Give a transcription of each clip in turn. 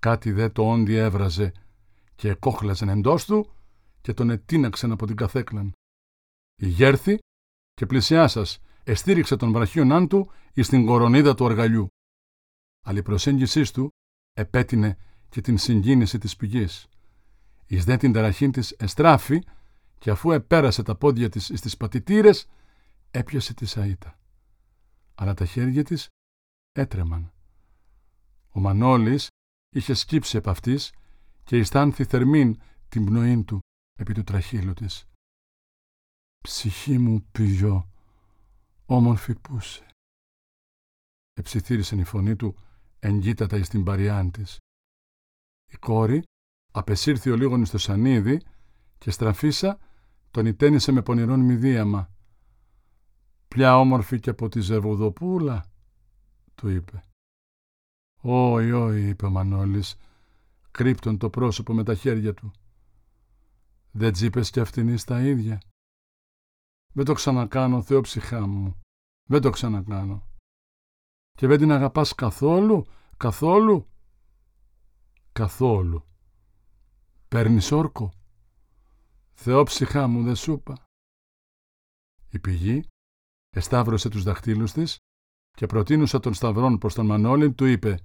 Κάτι δε το όντι έβραζε και εκόχλαζεν εντός του και τον ετίναξεν από την καθέκλαν. Η γέρθη και πλησιάσας εστήριξε τον βραχίονάν του εις την κορονίδα του αργαλιού. Αλλά η προσέγγισή του επέτεινε και την συγκίνηση της πηγής. Εις δε την ταραχήν της εστράφη και αφού επέρασε τα πόδια της εις τις πατητήρες, έπιασε τη σαΐτα. Αλλά τα χέρια της έτρεμαν. Ο Μανώλης είχε σκύψει επ' αυτής και αισθάνθη θερμήν την πνοή του επί του τραχύλου της. «Ψυχή μου πηγιό, όμορφη πούσε». Εψιθύρισε η φωνή του εγκύτατα εις την παριάν της. Η κόρη απεσύρθη ο λίγον στο σανίδι και στραφίσα τον ιτένισε με πονηρόν μηδίαμα. «Πια όμορφη και από τη Ζεβουδοπούλα», του είπε. «Όι, όι», είπε ο Μανώλης, κρύπτον το πρόσωπο με τα χέρια του. «Δεν τσίπες κι αυτήν στα ίδια». «Δεν το ξανακάνω, Θεό ψυχά μου. Δεν το ξανακάνω». «Και δεν την αγαπάς καθόλου, καθόλου». «Καθόλου». «Παίρνεις όρκο». «Θεό ψυχά μου, δεν σου είπα». Η πηγή εσταύρωσε τους δαχτύλους της και προτείνουσα τον σταυρόν προς τον Μανώλη, του είπε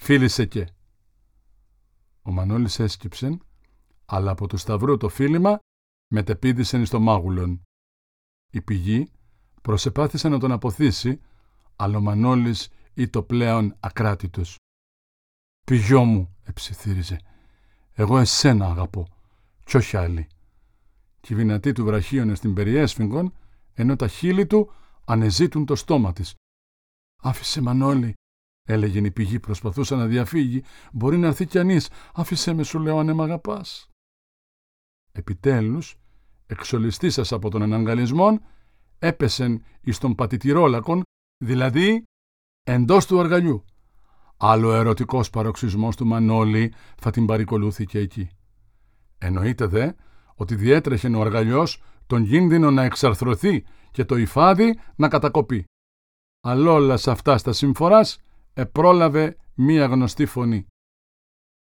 «Φίλησε και». Ο Μανώλης έσκυψεν, αλλά από του σταυρού το φίλημα μετεπίδησεν στο μάγουλον. Η πηγή προσεπάθησε να τον αποθήσει, αλλά ο Μανώλης το πλέον ακράτητος. «Πηγιό μου», εψιθύριζε, «εγώ εσένα αγαπώ, κι όχι άλλη». Και η του βραχίωνε στην περιέσφυγγον, ενώ τα χείλη του ανεζήτουν το στόμα της. «Άφησε Μανώλη», έλεγε η πηγή, προσπαθούσα να διαφύγει. «Μπορεί να έρθει κι ανής. Άφησε με, σου λέω, αν μ' αγαπάς». Επιτέλους, εξολιστήσας από τον εναγκαλισμό, έπεσεν εις τον πατητηρόλακον, δηλαδή εντός του αργαλιού. Άλλο ερωτικός παροξισμός του Μανώλη θα την παρικολούθηκε εκεί. Εννοείται δε ότι διέτρεχε ο αργαλιός τον κίνδυνο να εξαρθρωθεί και το υφάδι να κατακοπεί αλλά όλα σε αυτά στα συμφοράς επρόλαβε μία γνωστή φωνή.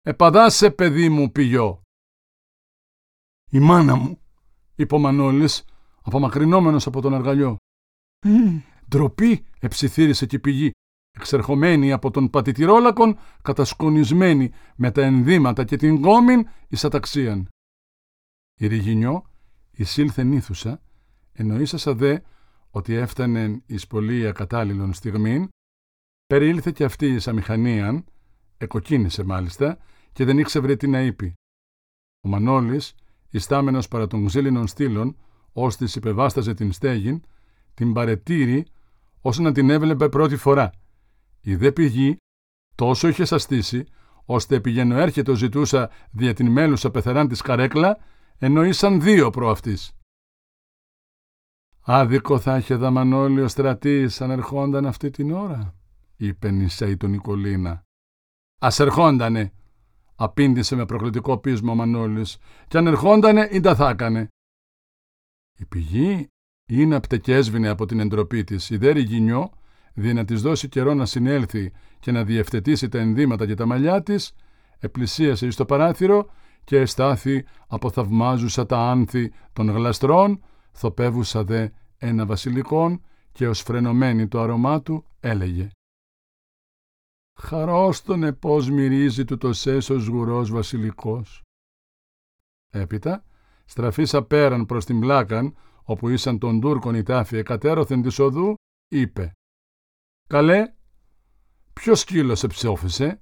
«Επαδάσε, παιδί μου, πηγιό». «Η μάνα μου», είπε ο Μανώλης, απομακρυνόμενος από τον αργαλιό. «Ντροπή», εψιθύρισε και η πηγή, εξερχομένη από τον πατητηρόλακον, κατασκονισμένη με τα ενδύματα και την γόμην εις αταξίαν. Η Ριγινιό εισήλθε νύθουσα, εννοήσασα δε ότι έφτανε εις πολύ ακατάλληλων στιγμήν, περιήλθε και αυτή εις αμηχανίαν, εκοκίνησε μάλιστα και δεν ήξευρε τι να είπε. Ο Μανώλης, ιστάμενος παρά των ξύλινων στήλων, ως της υπεβάσταζε την στέγην, την παρετήρη, ώστε να την έβλεπε πρώτη φορά. Η δε πηγή τόσο είχε σαστήσει, ώστε πηγαίνω έρχεται ζητούσα δια την μέλουσα πεθεράν της καρέκλα, ενώ ήσαν δύο προ αυτής. «Άδικο θα είχε δαμανόλη ο στρατής αν ερχόνταν αυτή την ώρα», είπε νησέη του Νικολίνα. «Ας ερχόντανε», απήντησε με προκλητικό πείσμα ο Μανώλης, «κι αν ερχόντανε ή τα θα έκανε». Η πηγή είναι απτεκέσβηνε από την εντροπή της, η δέρη γινιό, δι' να της δώσει καιρό να συνέλθει και να διευθετήσει τα ενδύματα και τα μαλλιά της, επλησίασε εις το παράθυρο και εστάθη από θαυμάζουσα τα άνθη των γλαστρών, θοπεύουσα δε ένα βασιλικόν και ως φρενωμένη το αρωμά του έλεγε «Χαρόστονε πώς μυρίζει του το σέσος γουρός βασιλικός». Έπειτα, στραφίσα πέραν προς την πλάκαν, όπου ήσαν τον Τούρκον η τάφη εκατέρωθεν της οδού, είπε «Καλέ, ποιος σκύλος εψόφισε»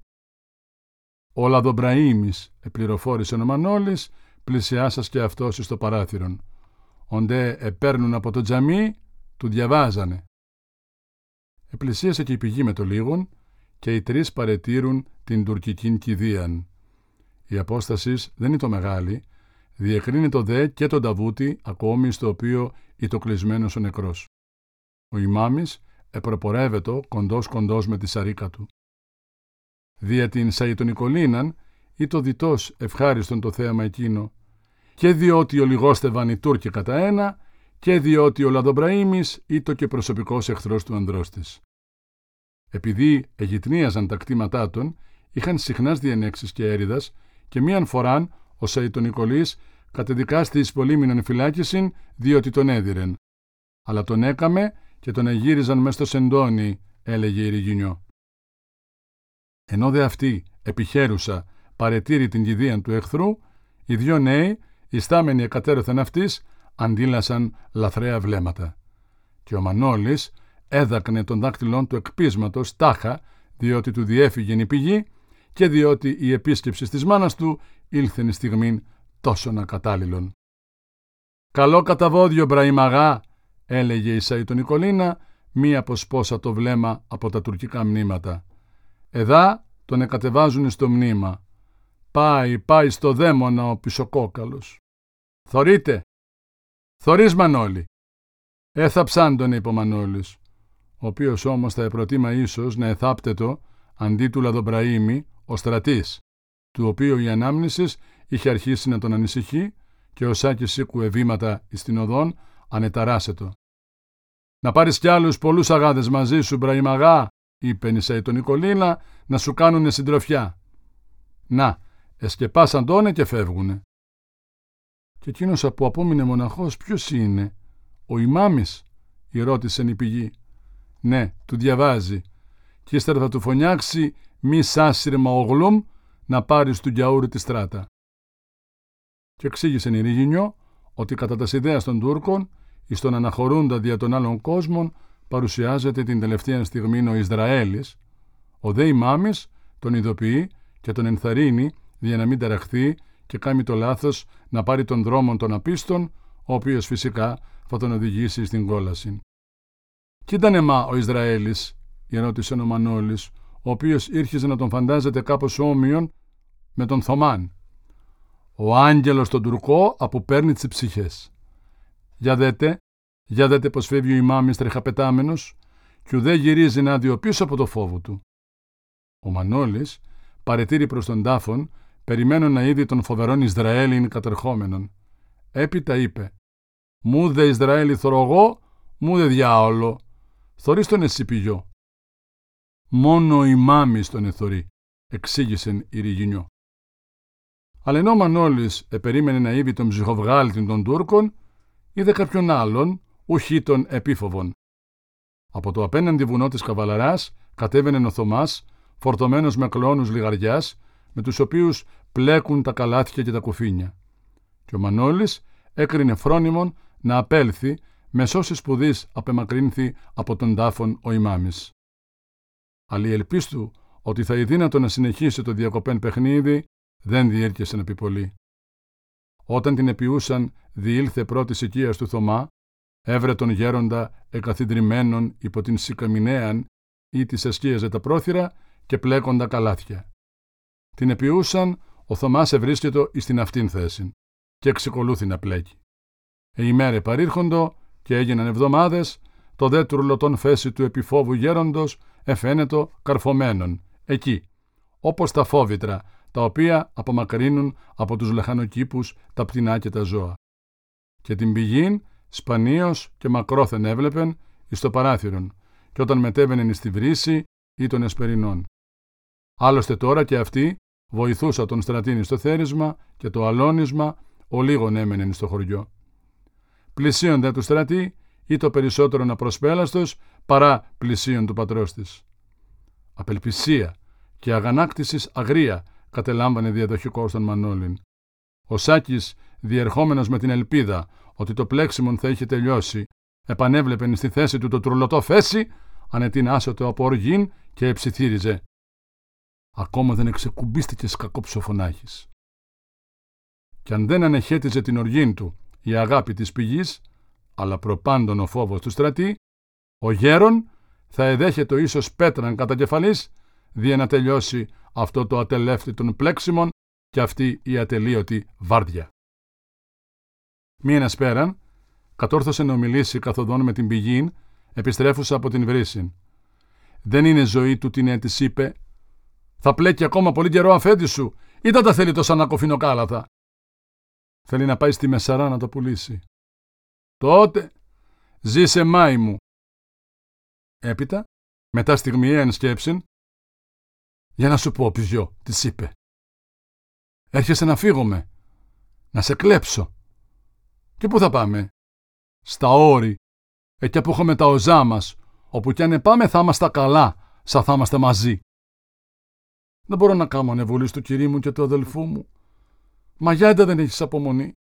«Ο Λαδομπραήμις», επληροφόρησε ο Μανώλης, πλησιάσας και αυτός στο παράθυρον όντε επέρνουν από το τζαμί, του διαβάζανε. Επλησίασε και η πηγή με το λίγον και οι τρεις παρετήρουν την τουρκικήν κηδείαν. Η απόστασης δεν είναι το μεγάλη, διεκρίνει το δε και τον ταβούτι ακόμη στο οποίο το κλεισμένο ο νεκρός. Ο ημάμις επροπορεύεται κοντός κοντός με τη σαρίκα του. Δια την Σαϊτονικολίναν ή το διτός ευχάριστον το θέαμα εκείνο και διότι ολιγόστευαν οι Τούρκοι κατά ένα και διότι ο Λαδομπραήμις ήταν και προσωπικός εχθρός του ανδρός της. Επειδή εγυτνίαζαν τα κτήματά των, είχαν συχνάς διενέξεις και έρηδα και μίαν φοράν ο Σαϊτονικολή κατεδικάστη εις πολύμηνον φυλάκισιν διότι τον έδιρεν. Αλλά τον έκαμε και τον εγύριζαν μες στο σεντόνι, έλεγε η Ριγινιό. Ενώ δε αυτή επιχέρουσα παρετήρη την κηδεία του εχθρού, οι δυο νέοι, ιστάμενοι εκατέρωθεν αυτής, αντίλασαν λαθρέα βλέμματα. Και ο Μανώλης έδακνε τον δάκτυλόν του εκπίσματος τάχα, διότι του διέφυγε η πηγή και διότι η επίσκεψη της μάνας του ήλθεν στιγμήν τόσο ακατάλληλον. «Καλό καταβόδιο, Μπραϊμαγά», έλεγε η Σαΐτο Νικολίνα, μία ποσπόσα το βλέμμα από τα τουρκικά μνήματα. «Εδά τον εκατεβάζουν στο μνήμα. Πάει, πάει στο δαίμονα ο πισοκόκαλος. Θωρείτε. Θωρείς Μανώλη. Έθαψαν τον είπε ο Μανώλης, ο οποίος όμως θα επροτίμα ίσως να εθάπτετο αντί του Λαδομπραήμι ο στρατής, του οποίου η ανάμνησης είχε αρχίσει να τον ανησυχεί και ο Σάκης σήκουε βήματα εις την οδόν ανεταράσετο. «Να πάρεις κι άλλους πολλούς αγάδες μαζί σου, Μπραημαγά», είπε η τον Νικολίνα, «να σου κάνουνε συντροφιά». «Να, εσκεπάσαν τόνε και φεύγουνε». «Και εκείνος που απόμεινε μοναχός ποιος είναι, ο ημάμις» ρώτησε η πηγή. «Ναι, του διαβάζει. Και ύστερα θα του φωνιάξει μη σάσιρμα ογλούμ να πάρεις του γιαούρι τη στράτα» και εξήγησε η Ριγινιό ότι κατά τας ιδέας των Τούρκων εις τον αναχωρούντα δια των άλλων κόσμων παρουσιάζεται την τελευταία στιγμή ο Ισραέλης, ο δε ημάμις τον ειδοποιεί και τον ενθαρρύνει για να μην ταραχθεί και κάνει το λάθος να πάρει τον δρόμο των απίστων, ο οποίος φυσικά θα τον οδηγήσει στην κόλαση. «Κι ήταν εμά ο Ισραέλης», ερώτησε ο Μανώλης, ο οποίος ήρχιζε να τον φαντάζεται κάπως όμοιον με τον Θωμάν. Ο άγγελος τον τουρκό αποπέρνει τις ψυχές. Για δέτε, για δέτε πως φεύγει ο ημάμις τρεχαπετάμενος και ουδέ γυρίζει να δει πίσω από το φόβο του. Ο Μανώλης παρετήρει προς τον τάφον, περιμένω να είδει τον φοβερόν Ισραήλιν κατερχόμενον. Έπειτα είπε «Μου δε Ισραήλι θωρώ μου δε διάολο, θωρείς τον εσύ πηγιό». «Μόνο ο ημάμις τον εθωρεί», εξήγησε η Ριγινιό. Αλλά ενώ ο Μανώλης επερίμενε να είδει τον ψυχοβγάλτη των Τούρκων, είδε κάποιον άλλον, ουχή των επίφοβων. Από το απέναντι βουνό της Καβαλαράς κατέβαινε ο Θωμά, φορτωμένος με κλόνους λιγαριάς, με τους οποίους πλέκουν τα καλάθια και τα κουφίνια. Και ο Μανώλης έκρινε φρόνιμον να απέλθει με σώσεις σπουδής απεμακρύνθη από τον τάφον ο ημάμις. Αλλά η ελπίστου ότι θα ειδύνατο να συνεχίσει το διακοπέν παιχνίδι δεν διήρκεσε να πει πολύ. Όταν την επιούσαν διήλθε πρώτης οικίας του Θωμά, έβρε τον γέροντα εκαθιδρυμένον υπό την Σικαμινέαν ή της εσκίαζε τα πρόθυρα και πλέκοντα καλάθια. Την επιούσαν, ο Θωμάς ευρίσκετο εις την αυτήν θέση και εξεκολούθη να πλέκει. ημέρε παρήρχοντο και έγιναν εβδομάδες, το δε τουρλωτόν φέση του επιφόβου γέροντος εφαίνετο καρφωμένον, εκεί, όπως τα φόβητρα τα οποία απομακρύνουν από τους λαχανοκήπους τα πτηνά και τα ζώα. Και την πηγήν σπανίως και μακρόθεν έβλεπεν εις το παράθυρον και όταν μετέβαινε στη βρύση ή των εσπερινών. Άλλωστε τώρα και αυτοί βοηθούσα τον στρατήνη στο θέρισμα και το αλώνισμα ο λίγον έμενεν στο χωριό. Πλησίον δε του στρατή ή το περισσότερο να προσπέλαστος παρά πλησίον του πατρός της. Απελπισία και αγανάκτησης αγρία κατελάμβανε διαδοχικό στον Μανώλην. Ο Σάκης, διερχόμενος με την ελπίδα ότι το πλέξιμον θα είχε τελειώσει, επανέβλεπε στη θέση του το τρουλωτό φέση, ανετινάσωτο από οργήν και εψιθύριζε. Ακόμα δεν εξεκουμπίστηκες κακόψοφωνάχη. Κι αν δεν ανεχέτιζε την οργήν του η αγάπη της πηγής, αλλά προπάντων ο φόβος του στρατή, ο γέρον θα εδέχεται ίσως πέτραν κατά κεφαλής, δια να τελειώσει αυτό το ατελεύτη πλέξιμων και αυτή η ατελείωτη βάρδια. Μήνα πέραν, κατόρθωσε να ομιλήσει καθοδόν με την πηγήν, επιστρέφουσα από την βρύση. Δεν είναι ζωή του την έτσι είπε. Θα πλέκει ακόμα πολύ καιρό αφέντη σου, ή δεν τα θέλει τόσο να κάλαθα. Θέλει να πάει στη Μεσαρά να το πουλήσει. Τότε ζήσε μάη μου. Έπειτα, μετά στιγμιαία σκέψη, Για να σου πω, πηδιό, της είπε. Έρχεσαι να φύγουμε, να σε κλέψω. Και πού θα πάμε; Στα όρη, εκεί που έχουμε τα οζά μας, όπου κι αν πάμε θα είμαστε καλά, σαν θα είμαστε μαζί. Δεν μπορώ να κάνω ανεβολής στο κυρί μου και του αδελφού μου. Μα γιατί δεν έχεις απομονή.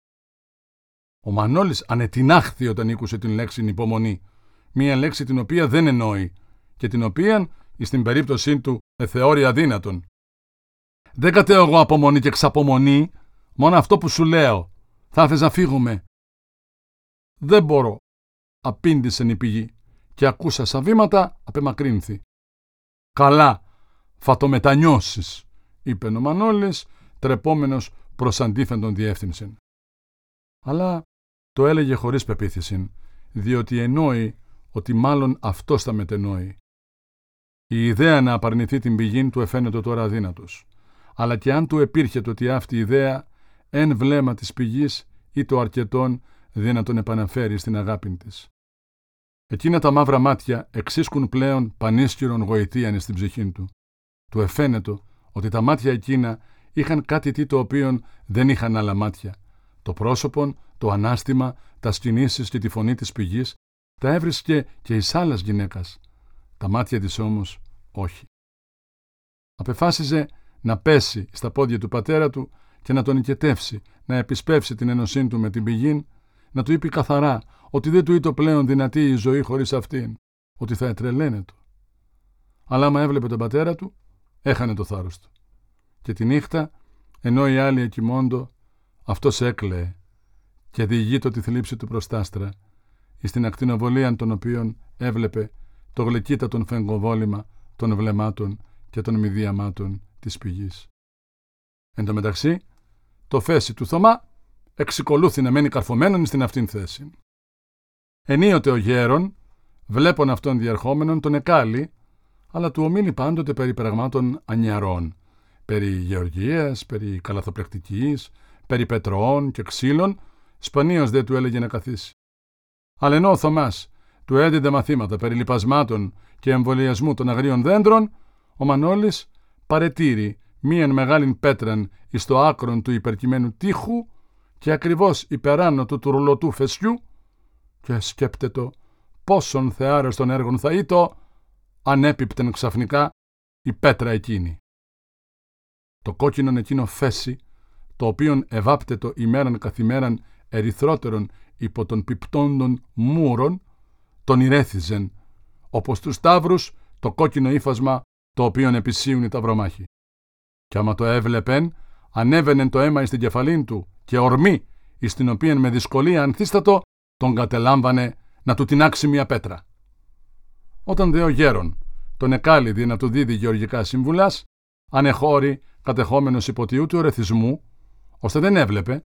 Ο Μανώλης ανετινάχθη όταν ήκουσε την λέξη υπομονή, μία λέξη την οποία δεν εννοεί και την οποία, στην περίπτωσή του, εθεώρει αδύνατον. Δεν κατέω εγώ απομονή και ξαπομονή, μόνο αυτό που σου λέω. Θα ήθελα να φύγουμε. Δεν μπορώ, απήντησε η πηγή και ακούσα σαν βήματα απεμακρύνθη. Καλά, θα το μετανιώσεις, είπε ο Μανώλης, τρεπόμενος προς αντίθετον διεύθυνση. Αλλά το έλεγε χωρίς πεποίθηση, διότι εννοεί ότι μάλλον αυτός θα μετενόει. Η ιδέα να απαρνηθεί την πηγή του εφαίνεται τώρα αδύνατος. Αλλά και αν του επήρχε το ότι αυτή η ιδέα, εν βλέμμα της πηγής ή το αρκετόν, δεν να τον επαναφέρει στην αγάπη της. Εκείνα τα μαύρα μάτια εξίσκουν πλέον πανίσχυρον γοητείαν στην ψυχή του. Του εφαίνεται ότι τα μάτια εκείνα είχαν κάτι τι το οποίο δεν είχαν άλλα μάτια. Το πρόσωπον, το ανάστημα, τα σκηνήσεις και τη φωνή της πηγής τα έβρισκε και εις άλλας γυναίκας. Τα μάτια της όμως όχι. Απεφάσιζε να πέσει στα πόδια του πατέρα του και να τον οικετεύσει, να επισπεύσει την ενωσή του με την πηγή, να του είπε καθαρά ότι δεν του ήταν πλέον δυνατή η ζωή χωρίς αυτήν, ότι θα ετρελαίνεται. Αλλά άμα έβλεπε τον πατέρα του, έχανε το θάρρος του. Και τη νύχτα, ενώ οι άλλοι εκοιμώντο, αυτός έκλαιε και διηγείτο τη θλίψη του προστάστρα εις την ακτινοβολία των οποίων έβλεπε το γλυκύτατον φεγγοβόλημα των βλεμάτων και των μηδιαμάτων της πηγής. Εν τω μεταξύ, το φέση του Θωμά εξικολούθη να μένει καρφωμένον στην αυτήν θέση. Ενίοτε ο γέρον, βλέπον αυτόν διερχόμενον, τον εκάλει, αλλά του ομίλει πάντοτε περί πραγμάτων ανιαρών, περί γεωργίας, περί καλαθοπλεκτικής, περί πετροών και ξύλων, σπανίως δεν του έλεγε να καθίσει. Αλλά ενώ ο Θωμάς του έδινε μαθήματα περί λιπασμάτων και εμβολιασμού των αγρίων δέντρων, ο Μανώλης παρετήρη μίαν μεγάλην πέτραν εις το άκρον του υπερκειμένου τείχου και ακριβώς υπεράνω του τουρλωτού φεσιού και σκέπτετο πόσον θεάρεστον έργων θα ήτο αν έπιπτεν ξαφνικά η πέτρα εκείνη. Το κόκκινον εκείνο φέση, το οποίον ευάπτετο ημέραν καθημέραν ερυθρότερον υπό των πιπτόντων μούρων, τον ηρέθιζεν, όπως τους τάβρους το κόκκινο ύφασμα το οποίον επισύουν οι ταυρομάχοι. Κι άμα το έβλεπεν, ανέβαινε το αίμα στην κεφαλήν του και ορμή, εις την οποία με δυσκολία ανθίστατο, τον κατελάμβανε να του τεινάξει μια πέτρα. Όταν δε ο γέρον τον εκάλυδε να του δίδει γεωργικά συμβουλάς, ανεχώρη κατεχόμενος υποτιού του ορεθισμού, ώστε δεν έβλεπε,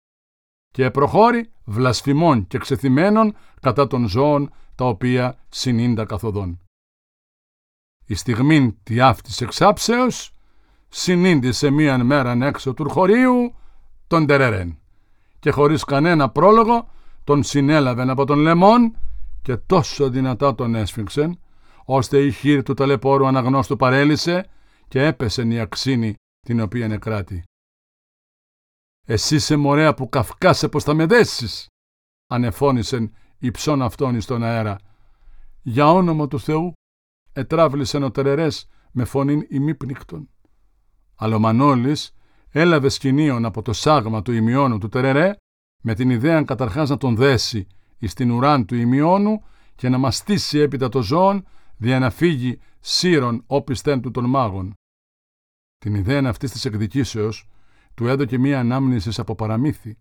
και προχώρη βλασφημών και ξεθυμένων κατά των ζώων τα οποία συνήντα καθοδόν. Η στιγμή τη αυτής εξάψεως συνήντησε μίαν μέραν έξω του χωρίου τον Τερερέν και χωρίς κανένα πρόλογο τον συνέλαβεν από τον λεμόν και τόσο δυνατά τον έσφιξεν ώστε η χείρ του ταλαιπώρου αναγνώστου παρέλυσε και έπεσε η αξίνη την οποία νεκράτη. «Εσύ σε μωρέα που καυκάσε πως θα με δέσεις», ανεφώνησεν υψών αυτόν εις τον αέρα. «Για όνομα του Θεού ετράβλησεν ο Τερερές με φωνήν ημίπνικτον. Αλλά ο Μανώλης έλαβε σκηνίον από το σάγμα του ημιώνου του Τερερέ με την ιδέα καταρχάς να τον δέσει εις την ουράν του ημιώνου και να μαστήσει έπειτα το ζώον δια να φύγει σύρων όπισθεν του των μάγων. Την ιδέα αυτής της εκδικήσεως του έδωκε μία ανάμνηση από παραμύθι,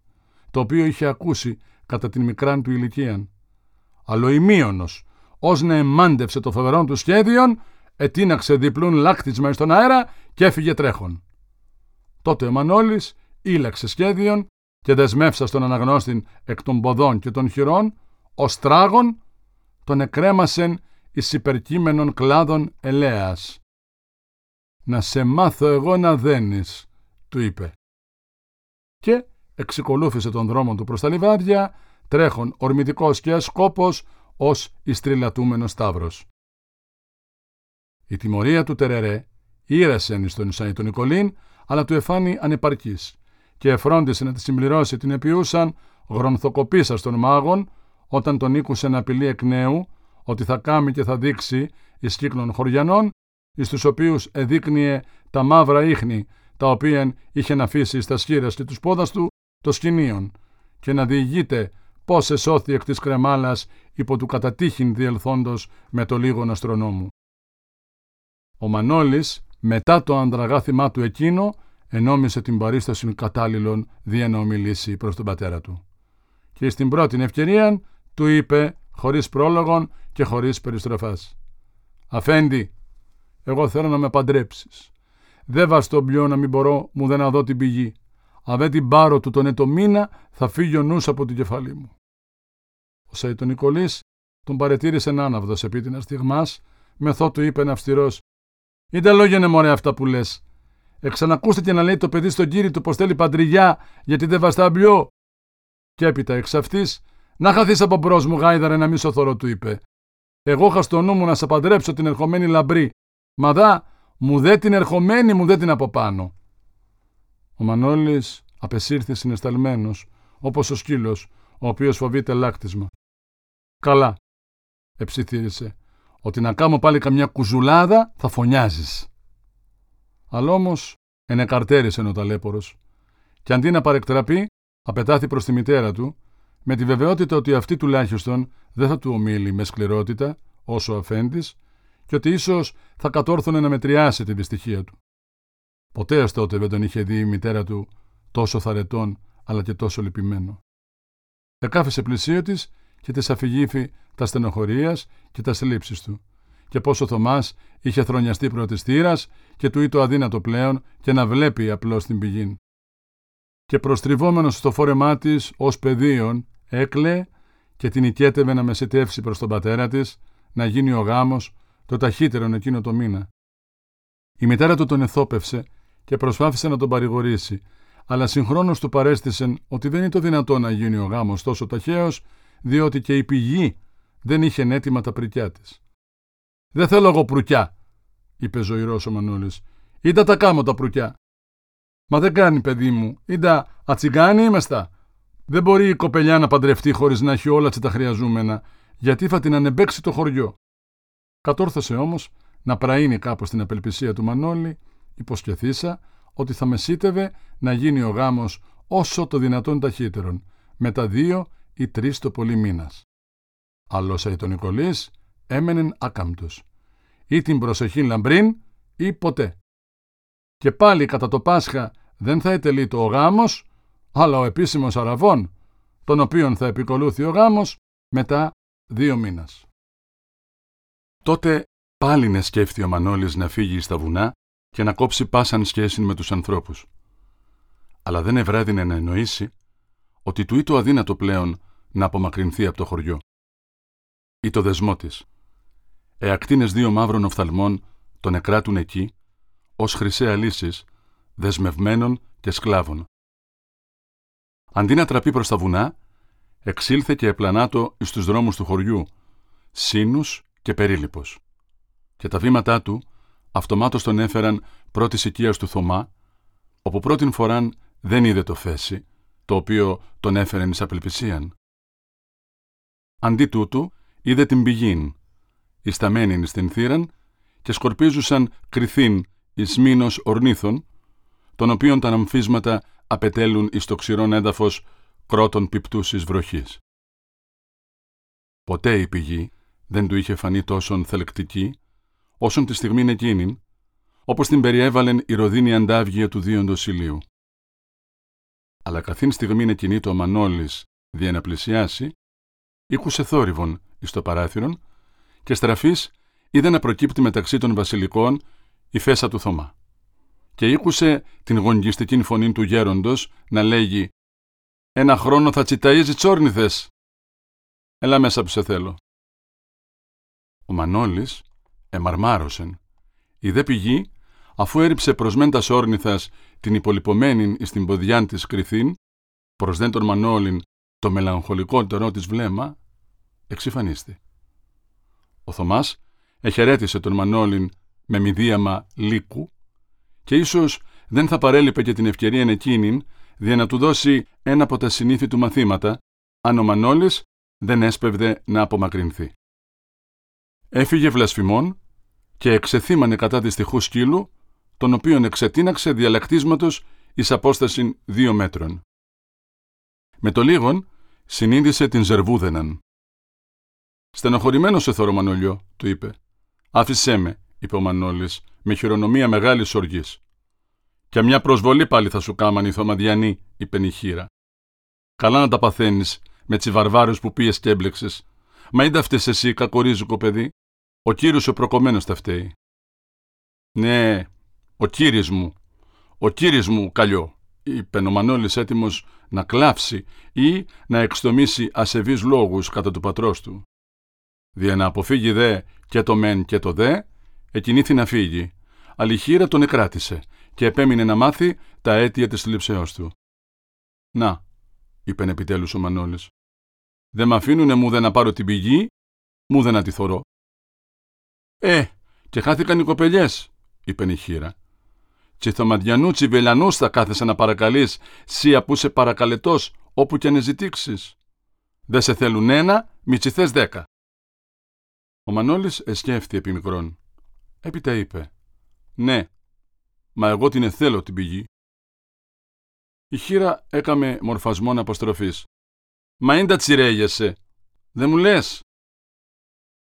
το οποίο είχε ακούσει κατά την μικράν του ηλικία. Αλλά ο ημίωνος, ως να εμάντευσε το φοβερό του σχέδιον, ετίναξε διπλούν λάκτισμα στον αέρα και έφυγε τρέχον. Τότε ο Μανώλης ήλαξε σχέδιον και δεσμεύσα στον αναγνώστη εκ των ποδών και των χειρών, ο τράγων τον εκρέμασεν εις υπερκείμενων κλάδων ελέας. «Να σε μάθω εγώ να δένεις», του είπε. Και εξικολούθησε τον δρόμο του προς τα λιβάδια, τρέχον ορμητικός και ασκόπος ως ιστριλατούμενος σταύρος. Η τιμωρία του Τερερέ ήρεσεν εις τον Ισαΐ τον Νικολίν, αλλά του εφάνει ανεπαρκής και εφρόντισε να τη συμπληρώσει την επιούσαν γρονθοκοπήσα των μάγων όταν τον ήκουσε να απειλεί εκ νέου ότι θα κάμει και θα δείξει εις κύκλων χωριανών εις τους οποίους εδείκνυε τα μαύρα ίχνη τα οποία είχε να αφήσει στα σχήρες και τους πόδας του το σκηνίον και να διηγείται πώς εσώθη εκ της κρεμάλας υπό του κατατύχην διελθόντος με το λίγον αστρονόμου. Ο Μανώλης, μετά το ανδραγάθημά του εκείνο, ενόμισε την παρίσταση κατάλληλων δια να ομιλήσει προς τον πατέρα του. Και στην πρώτη ευκαιρία του είπε, χωρίς πρόλογον και χωρίς περιστροφάς. «Αφέντη, εγώ θέλω να με παντρέψεις. Δεν βαστώ πλέον να μην μπορώ μου δεν να δω την πηγή. Αν δεν την πάρω του τον έτο μήνα, θα φύγει ο νους από την κεφαλή μου. Ο Σαϊτον Νικολής τον παρετήρησε άναυδο επί την αστιγμά, μεθό του είπε αυστηρός: Είτε λόγια είναι μωρέ αυτά που λες. Εξανακούστε και να λέει το παιδί στον κύριο του πως θέλει παντριγιά, γιατί δεν βαστά μπλιό. Και έπειτα εξ αυτής, να χαθείς από μπρος μου, γάιδαρε να μη σωθωρώ, του είπε. Εγώ είχα στο νου μου να σε παντρέψω την ερχομένη λαμπρή. Μα δά, μου δε την ερχομένη, μου δε την από πάνω. Ο Μανώλης απεσύρθης συνεσταλμένος, όπως ο σκύλος, ο οποίος φοβείται λάκτισμα. Καλά, εψιθύρισε, ότι να κάνω πάλι καμιά κουζουλάδα θα φωνιάζεις. Αλλά όμως ενεκαρτέρισε ο ταλέπορος, και αντί να παρεκτραπεί, απετάθη προς τη μητέρα του, με τη βεβαιότητα ότι αυτή τουλάχιστον δεν θα του ομίλει με σκληρότητα, όσο αφέντης, και ότι ίσως θα κατόρθωνε να μετριάσει την δυστυχία του. Ποτέ ως τότε δεν τον είχε δει η μητέρα του τόσο θαρετών αλλά και τόσο λυπημένο. Εκάφεσε πλησίο της και της αφηγήθη τα στενοχωρίας και τα συλλήψεις του, και πόσο ο Θωμάς είχε θρονιαστεί πρωτιστήρα και του ήτο αδύνατο πλέον και να βλέπει απλώς την πηγή. Και προστριβόμενος στο φόρεμά της ως πεδίων, έκλαιε και την οικέτευε να μεσητεύσει προς τον πατέρα της να γίνει ο γάμος το ταχύτερο εκείνο το μήνα. Η μητέρα του τον εθόπευσε και προσπάθησε να τον παρηγορήσει, αλλά συγχρόνως του παρέστησεν ότι δεν είναι το δυνατό να γίνει ο γάμος τόσο ταχαίως, διότι και η πηγή δεν είχε έτοιμα τα πρικιά της. «Δεν θέλω εγώ προυκιά», είπε ζωηρός ο Μανώλης. «Είτε τα κάμω τα προυκιά». «Μα δεν κάνει, παιδί μου. Είτε ατσιγκάνι είμεστα. Δεν μπορεί η κοπελιά να παντρευτεί χωρίς να έχει όλα τα χρειαζόμενα, γιατί θα την ανεμπέξει το χωριό». Κατόρθωσε όμως να πραείνει κάπως την απελπισία του Μανώλη, υποσχεθήσα ότι θα μεσίτευε να γίνει ο γάμος όσο το δυνατόν ταχύτερον, με τα δύο ή τρεις το πολύ μήνας. Άλλος τον Νικολής έμενεν άκαμπτος, ή την προσεχή λαμπρίν ή ποτέ. Και πάλι κατά το Πάσχα δεν θα ετελεί το ο γάμος, αλλά ο επίσημος αραβών, τον οποίον θα επικολούθει ο γάμος μετά δύο μήνας. Τότε πάλι να σκέφτει ο Μανώλης να φύγει στα βουνά και να κόψει πάσαν σχέση με τους ανθρώπους. Αλλά δεν ευρέδινε να εννοήσει ότι του ή το αδύνατο πλέον να απομακρυνθεί από το χωριό. Ή το δεσμό της. Εακτίνες δύο μαύρων οφθαλμών τον εκράτουν εκεί, ως χρυσέ αλύσεις, δεσμευμένων και σκλάβων. Αντί να τραπεί προς τα βουνά, εξήλθε και επλανάτο εις τους δρόμους του χωριού, σύνους και περίλυπος. Και τα βήματά του αυτομάτως τον έφεραν πρώτης οικίας του Θωμά, όπου πρώτην φοράν δεν είδε το φέση, το οποίο τον έφερε εις απελπισίαν. Αντί τούτου, είδε την πηγήν, ισταμένη στην θύραν και σκορπίζουσαν κρυθήν εις μήνος ορνήθων, των οποίων τα αμφίσματα απετέλουν εις το ξηρόν έδαφος κρότων πιπτούσης βροχής. Ποτέ η πηγή δεν του είχε φανεί τόσον θελεκτική, όσον τη στιγμή εκείνη, όπως την περιέβαλεν η ροδίνη αντάβγεια του δίοντος ηλίου. Αλλά καθήν στιγμή εκείνη το Μανώλης δια να πλησιάσει, ήκουσε θόρυβον εις το παράθυρον και στραφής είδε να προκύπτει μεταξύ των βασιλικών η φέσα του Θωμά. Και ήκουσε την γονγιστική φωνή του γέροντος να λέγει «Ένα χρόνο θα τσιταίζεις τσόρνηθες». «Έλα μέσα που σε θέλω». Ο Μανώλης εμαρμάρωσεν. Η δε πηγή, αφού έριψε προσμέντα όρνηθα την υπολοιπωμένη εις την ποδιάν της κρυθήν, προς δεν τον Μανώλην το μελαγχολικότερο της βλέμμα, εξυφανίστη. Ο Θωμάς εχαιρέτησε τον Μανώλην με μηδίαμα λύκου και ίσως δεν θα παρέλειπε και την ευκαιρία εκείνη για να του δώσει ένα από τα συνήθη του μαθήματα, αν ο Μανώλης δεν έσπευδε να απομακρυνθεί. Έφυγε βλασφημών και εξεθύμανε κατά τη τυχού σκύλου, τον οποίον εξετίναξε διαλεκτίσματος εις απόσταση δύο μέτρων. Με το λίγον συνείδησε την Ζερβούδεναν. Στενοχωρημένος σε θωρώ Μανολιό, του είπε. Άφησέ με, είπε ο Μανώλης, με χειρονομία μεγάλης οργής. Και μια προσβολή πάλι θα σου κάμαν οι Θωμαδιανοί, είπε νυχήρα. Καλά να τα παθαίνεις με τσιβαρβάρους που πήγε και έμπλεξες. Μα είδα αυτές εσύ, κακορίζουκο παιδί. Ο κύριος ο προκομμένος τα φταίει. Ναι, ο κύριο μου, ο κύριο μου καλιό, είπε ο Μανώλης έτοιμος να κλάψει ή να εξτομίσει ασεβείς λόγους κατά του πατρός του. Δια να αποφύγει δε και το μεν και το δε, εκινήθη να φύγει. Αλλά η χείρα τον εκράτησε και επέμεινε να μάθει τα αίτια της θλιψεώς του. «Να», είπε επιτέλους ο Μανώλης, «δεν μ' αφήνουνε μου δεν να πάρω την πηγή, μου δεν να τη θωρώ». «Ε, και χάθηκαν οι κοπελιές», είπε η χείρα. «Τσιθομαδιανού τσιβελανούς θα κάθεσαι να παρακαλείς, σία που είσαι παρακαλετός όπου και αν ζητήξεις. Δεν σε θέλουν ένα, μη τσιθές δέκα». Ο Μανώλης εσκέφθη επί μικρόν. Έπειτα είπε «Ναι, μα εγώ την εθέλω την πηγή». Η χείρα έκαμε μορφασμόν αποστροφής. «Μα είναι τα τσιρέγεσαι. Δεν μου λες».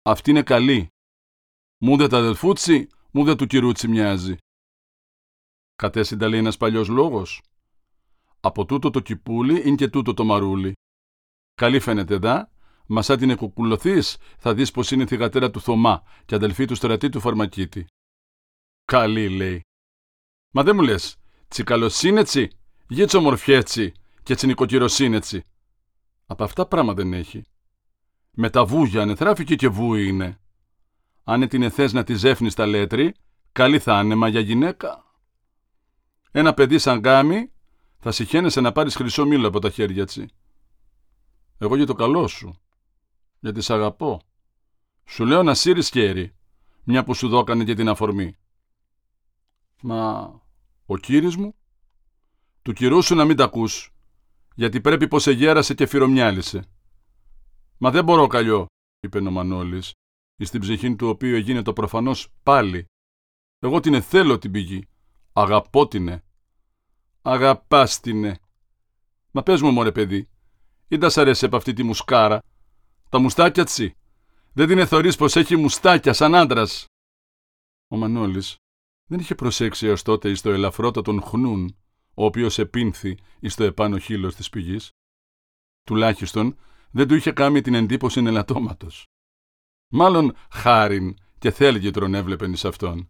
«Αυτή είναι καλή. Μου δε τα αδελφούτσι, μου δε του κυρούτσι μοιάζει». Κατέσυντα λέει ένας παλιός λόγος. Από τούτο το κυπούλι είναι και τούτο το μαρούλι. Καλή φαίνεται δα, Μα σαν την εκουκουλωθείς, θα δεις πως είναι θηγατέρα του Θωμά και αδελφή του στρατή του Φαρμακίτη. Καλή, λέει. Μα δεν μου λες, τσικαλοσύνετσι, γίτσο μορφιέτσι και τσινικοκυροσύνετσι. Από αυτά πράγμα δεν έχει. Με τα βούγια ανεθράφηκε και βούι είναι. Αν την εθές να τη ζέφνει τα λέτρη, καλή θα είναι, μα για γυναίκα. Ένα παιδί σαν γκάμι θα συχαίνεσαι να πάρεις χρυσό μήλο από τα χέρια τσι. Εγώ για το καλό σου γιατί σ' αγαπώ. Σου λέω να σύρεις χέρι, μια που σου δώκανε και την αφορμή. Μα ο κύρις μου, του κυρού σου να μην τα ακούς, γιατί πρέπει πως εγέρασε και φυρομιάλισε. Μα δεν μπορώ καλλιό, είπε ο Μανώλης, εις την ψυχή του οποίου έγινε το προφανώς πάλι. Εγώ την εθέλω την πηγή, αγαπώ την Αγαπάς την Μα πες μου μωρέ παιδί, ή τα σ' αρέσει από αυτή τη μουσκάρα; Τα μουστάκια τσι. Δεν την εθωρείς πως έχει μουστάκια σαν άντρας. Ο Μανώλης δεν είχε προσέξει έως τότε εις το ελαφρότατον χνούν, ο οποίος επίνθη εις το επάνω χείλος της πηγής. Τουλάχιστον δεν του είχε κάνει την εντύπωση ελαττώματος. Μάλλον χάριν και θέλγητρον έβλεπεν εις αυτόν.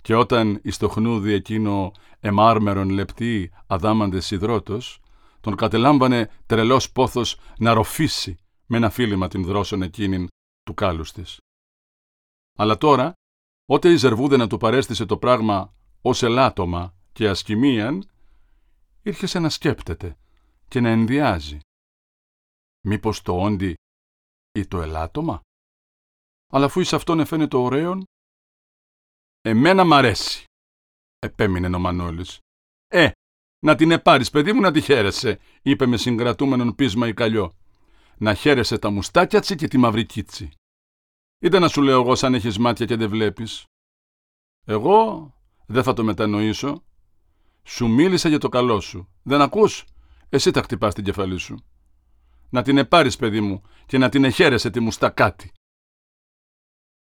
Και όταν εις το χνούδι εκείνο εμάρμερον λεπτή αδάμαντες υδρότος, τον κατελάμβανε τρελός πόθος να ροφήσει με ένα φίλημα την δρόσον εκείνην του κάλους της. Αλλά τώρα, ότε η Ζερβούδε να του παρέστησε το πράγμα ως ελάττωμα και ασκημίαν, ήρχεσε να σκέπτεται και να ενδιάζει. Μήπως το όντι ή το ελάττωμα; Αλλά αφού εις αυτόν εφαίνεται ωραίον, «Εμένα μ' αρέσει», επέμεινε ο Μανώλης. «Ε, να την επάρεις, παιδί μου, να τη χαίρεσαι», είπε με συγκρατούμενον πείσμα η Καλλιό να χαίρεσαι τα μουστάκια τσι και τη μαύρη κίτσι. Είτε να σου λέω εγώ σαν έχεις μάτια και δεν βλέπεις. Εγώ δεν θα το μετανοήσω. Σου μίλησα για το καλό σου. Δεν ακούς, εσύ τα χτυπάς την κεφαλή σου. Να την επάρεις παιδί μου και να την εχαίρεσαι τη μουστακάτη.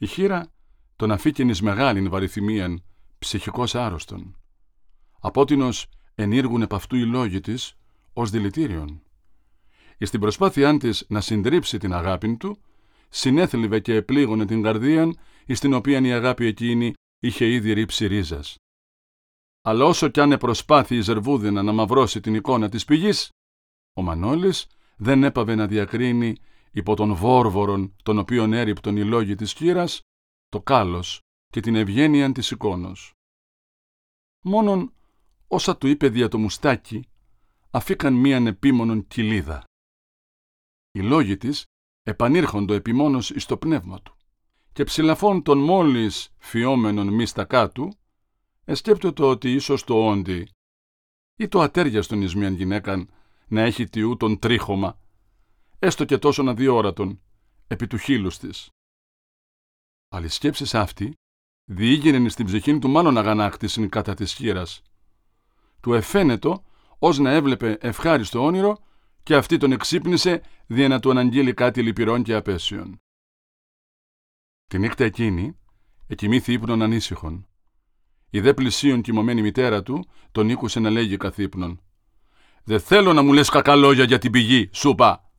Η χείρα τον αφήκενης μεγάλην βαριθυμίαν ψυχικός άρρωστον. Απότινος ενήργουν επ' αυτού οι λόγοι της ως δηλητήριον στην προσπάθειά της να συντρίψει την αγάπη του, συνέθλιβε και επλήγωνε την καρδία, εις την οποία η αγάπη εκείνη είχε ήδη ρίψει ρίζας. Αλλά όσο κι αν προσπάθει η Ζερβούδινα να μαυρώσει την εικόνα της πηγής, ο Μανώλης δεν έπαβε να διακρίνει υπό τον βόρβορον τον οποίον έριπτον οι λόγοι της χείρας, το κάλος και την ευγένεια της εικόνος. Μόνον όσα του είπε δια το μουστάκι, αφήκαν μίαν επίμονον κοιλίδα. Οι λόγοι της επανήρχοντο επιμόνως εις το πνεύμα του και ψηλαφών των μόλις φιόμενων μίστακά του, Εσκέπτεται ότι ίσως το όντι ή το ατέριαστον εις μίαν γυναίκαν να έχει τιού τον τρίχωμα, έστω και τόσο αδιόρατον, επί του χείλους της. Αλλά η σκέψη αυτή διήγαινε στην ψυχή του μάλλον αγανάκτησιν κατά της χείρας. Του εφαίνετο ως να έβλεπε ευχάριστο όνειρο και αυτή τον εξύπνησε δια να του αναγγείλει κάτι λυπηρών και απέσιων. Τη νύχτα εκείνη εκοιμήθη ύπνον ανήσυχον. Η δε πλησίον κοιμωμένη μητέρα του τον ήκουσε να λέγει καθ' ύπνον. «Δε θέλω να μου λες κακά λόγια για την πηγή, σούπα.